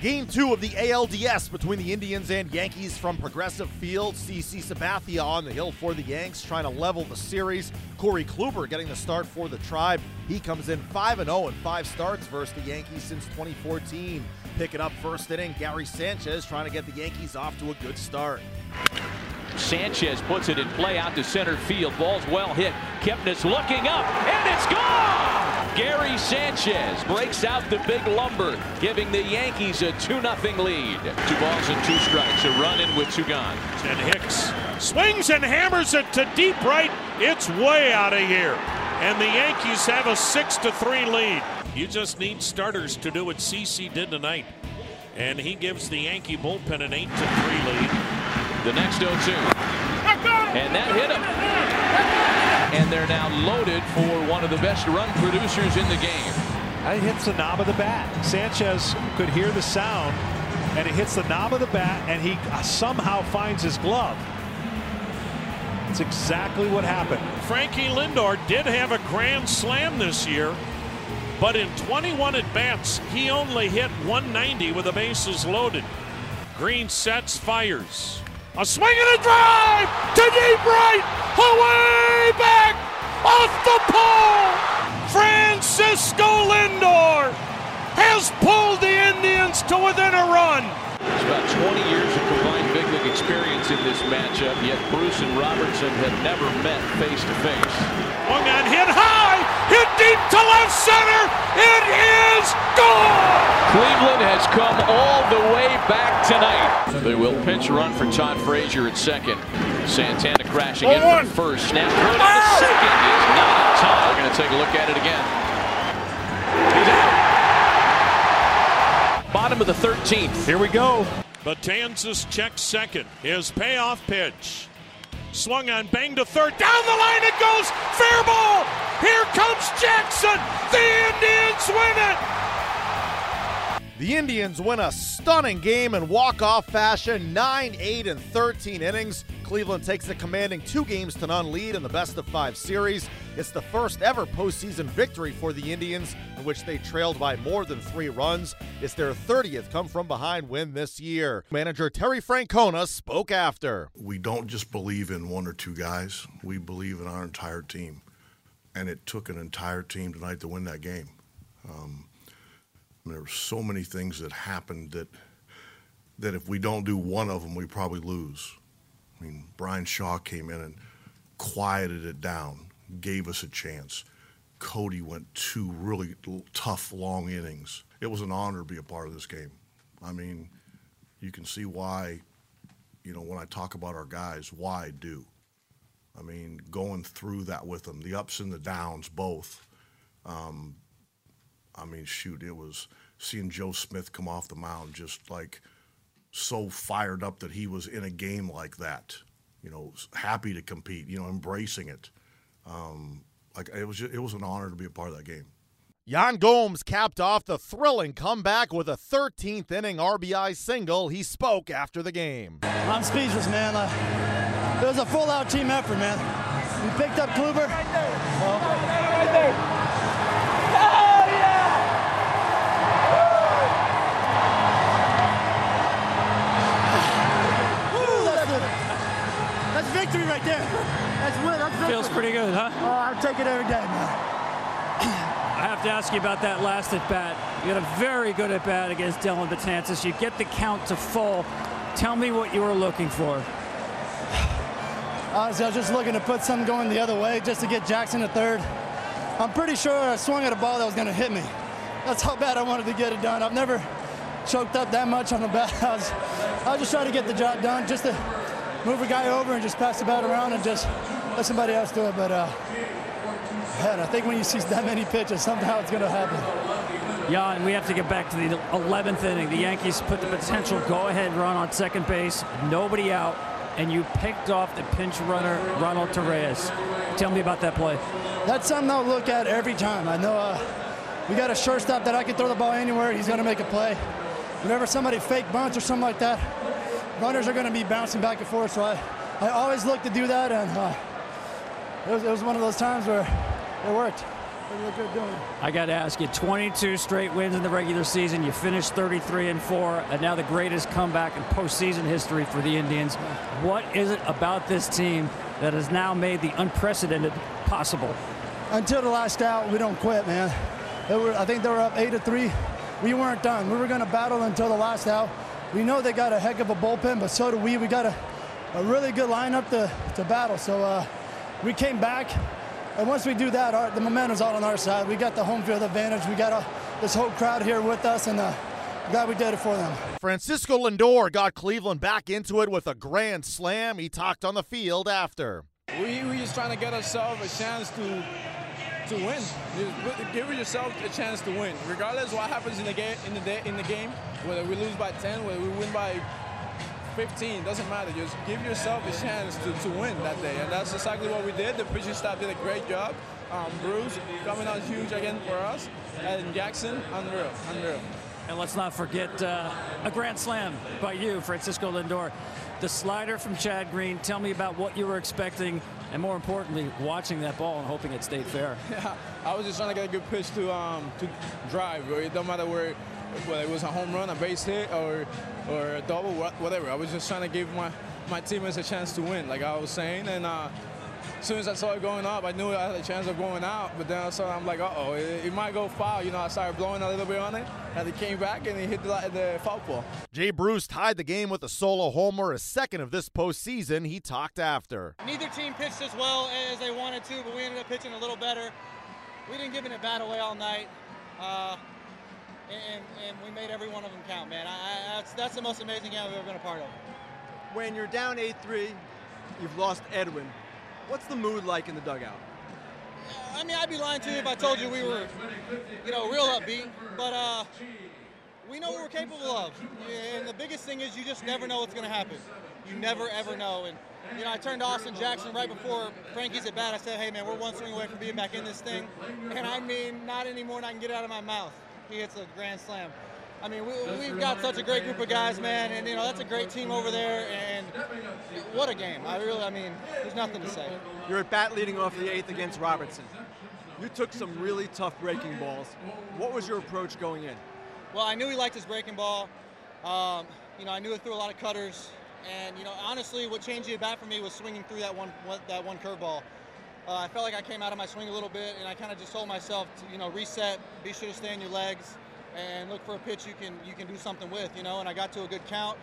Game two of the ALDS between the Indians and Yankees from Progressive Field. CC Sabathia on the hill for the Yanks, trying to level the series. Corey Kluber getting the start for the Tribe. He comes in 5 0 in five starts versus the Yankees since 2014. Picking up first inning, Gary Sanchez trying to get the Yankees off to a good start. Sanchez puts it in play out to center field. Ball's well hit. Kipnis looking up, and it's gone! Gary Sanchez breaks out the big lumber, giving the Yankees a 2 0 lead. Two balls and two strikes. A run in with two gone. And Hicks swings and hammers it to deep right. It's way out of here. And the Yankees have a 6 to 3 lead. You just need starters to do what CC did tonight. And he gives the Yankee bullpen an 8 to 3 lead. The next 0 2. And that hit him. And they're now loaded for one of the best run producers in the game. It hits the knob of the bat. Sanchez could hear the sound, and it hits the knob of the bat, and he somehow finds his glove. That's exactly what happened. Frankie Lindor did have a grand slam this year, but in 21 at bats, he only hit 190 with the bases loaded. Green sets, fires. A swing and a drive to deep right, away back, off the pole. Francisco Lindor has pulled the Indians to within a run. It's about 20 years of combined big league experience in this matchup, yet Bruce and Robertson have never met face to face. Swung on, hit high, hit deep to left center. It is gone. Cleveland has come all the way back tonight. They will pinch a run for Todd Frazier at second. Santana crashing in from first. Snap thrown to second is not in time. We're going to take a look at it again. He's out. Bottom of the 13th. Here we go. Betances checks second. His payoff pitch. Swung on, bang to third. Down the line it goes. Fair ball. Here comes Jackson. The Indians win it. The Indians win a stunning game in walk-off fashion, 9, 8, and 13 innings. Cleveland takes a commanding two games to none lead in the best of five series. It's the first ever postseason victory for the Indians, in which they trailed by more than three runs. It's their 30th come from behind win this year. Manager Terry Francona spoke after. We don't just believe in one or two guys, we believe in our entire team. And it took an entire team tonight to win that game. Um, there were so many things that happened that that if we don't do one of them, we probably lose. I mean, Bryan Shaw came in and quieted it down, gave us a chance. Cody went two really tough, long innings. It was an honor to be a part of this game. I mean, you can see why, you know, when I talk about our guys, why do. I mean, going through that with them, the ups and the downs, both. Um, I mean, shoot, it was seeing Joe Smith come off the mound just like so fired up that he was in a game like that. You know, happy to compete. You know, embracing it. Um, like it was, just, it was an honor to be a part of that game. Yan Gomes capped off the thrilling comeback with a 13th inning RBI single. He spoke after the game. I'm speechless, man. Uh, it was a full out team effort, man. We picked up Kluber. Right there. right there. victory right there. That's win. That's victory. Feels pretty good, huh? Oh, I take it every day, man. I have to ask you about that last at bat. You had a very good at bat against Dellin Betances. You get the count to full. Tell me what you were looking for. Honestly, I was just looking to put something going the other way just to get Jackson to third. I'm pretty sure I swung at a ball that was going to hit me. That's how bad I wanted to get it done. I've never choked up that much on a bat. I was, I was just trying to get the job done, just to move a guy over and just pass the bat around and just let somebody else do it. But uh, head. I think when you see that many pitches, somehow it's going to happen. Yeah, and we have to get back to the 11th inning. The Yankees put the potential go-ahead run on second base, nobody out, and you picked off the pinch runner, Ronald Torreyes. Tell me about that play. That's something I'll look at every time. I know uh, we got a shortstop that I can throw the ball anywhere. He's going to make a play. Whenever somebody fake bunts or something like that, runners are going to be bouncing back and forth. So I, I always look to do that, and uh, it, was, it was one of those times where it worked. I got to ask you 22 straight wins in the regular season. You finished 33 and 4, and now the greatest comeback in postseason history for the Indians. What is it about this team that has now made the unprecedented possible? Until the last out, we don't quit, man. Were, I think they were up 8 to 3. We weren't done. We were going to battle until the last out. We know they got a heck of a bullpen, but so do we. We got a, a really good lineup to, to battle. So uh, we came back. And once we do that, our, the momentum's all on our side. We got the home field advantage. We got a, this whole crowd here with us, and uh, glad we did it for them. Francisco Lindor got Cleveland back into it with a grand slam. He talked on the field after. We we just trying to get ourselves a chance to to win. Just give yourself a chance to win, regardless what happens in the game in the day in the game. Whether we lose by 10, whether we win by 15, doesn't matter. Just give yourself a chance to, to win that day. And that's exactly what we did. The pitching staff did a great job. Um, Bruce coming out huge again for us. And Jackson, unreal, unreal. And let's not forget uh, a grand slam by you, Francisco Lindor. The slider from Chad Green. Tell me about what you were expecting, and more importantly, watching that ball and hoping it stayed fair. Yeah, I was just trying to get a good pitch to um, to drive. It don't matter where whether it was a home run, a base hit, or or a double, whatever. I was just trying to give my my teammates a chance to win, like I was saying. And uh, as soon as I saw it going up, I knew I had a chance of going out. But then I saw I'm like, uh-oh, it, it, might go foul. You know, I started blowing a little bit on it, and it came back and he hit the, the foul ball. Jay Bruce tied the game with a solo homer, a second of this postseason. He talked after. Neither team pitched as well as they wanted to, but we ended up pitching a little better. We didn't give it a bat away all night. Uh, and, and we made every one of them count, man. I, I, that's, that's the most amazing game I've ever been a part of. When you're down 8-3, you've lost Edwin. What's the mood like in the dugout? I mean, I'd be lying to you if I told you we were, you know, real upbeat. But uh, we know what we're capable of. And the biggest thing is you just never know what's going to happen. You never, ever know. And, you know, I turned to Austin Jackson right before Frankie's at bat. I said, hey, man, we're one swing away from being back in this thing. And I mean, not anymore than I can get it out of my mouth he hits a grand slam. I mean, we, have got such a great group of guys, man, and you know that's a great team over there. And what a game! I really, I mean, there's nothing to say. You're at bat leading off the eighth against Robertson. You took some really tough breaking balls. What was your approach going in? Well, I knew he liked his breaking ball. Um, you know, I knew he threw a lot of cutters, and you know, honestly, what changed the bat for me was swinging through that one that one curveball. Uh, I felt like I came out of my swing a little bit, and I kind of just told myself to, you know, reset, be sure to stay on your legs, and look for a pitch you can you can do something with, you know. And I got to a good count,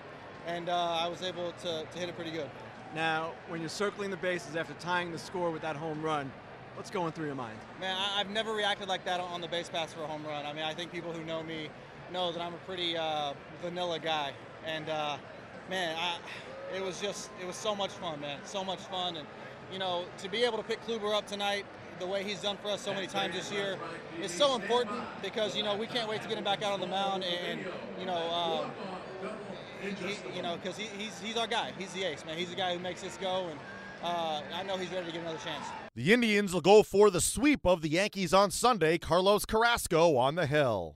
and uh, I was able to, to hit it pretty good. Now, when you're circling the bases after tying the score with that home run, what's going through your mind? Man, I, have never reacted like that on the base pass for a home run. I mean, I think people who know me know that I'm a pretty uh, vanilla guy, and uh, man, I, it was just it was so much fun, man, so much fun, and you know, to be able to pick Kluber up tonight the way he's done for us so many times this year is so important because you know we can't wait to get him back out on the mound and you know um, he, you know because he, he's he's our guy he's the ace man he's the guy who makes this go and uh, I know he's ready to get another chance. The Indians will go for the sweep of the Yankees on Sunday. Carlos Carrasco on the hill.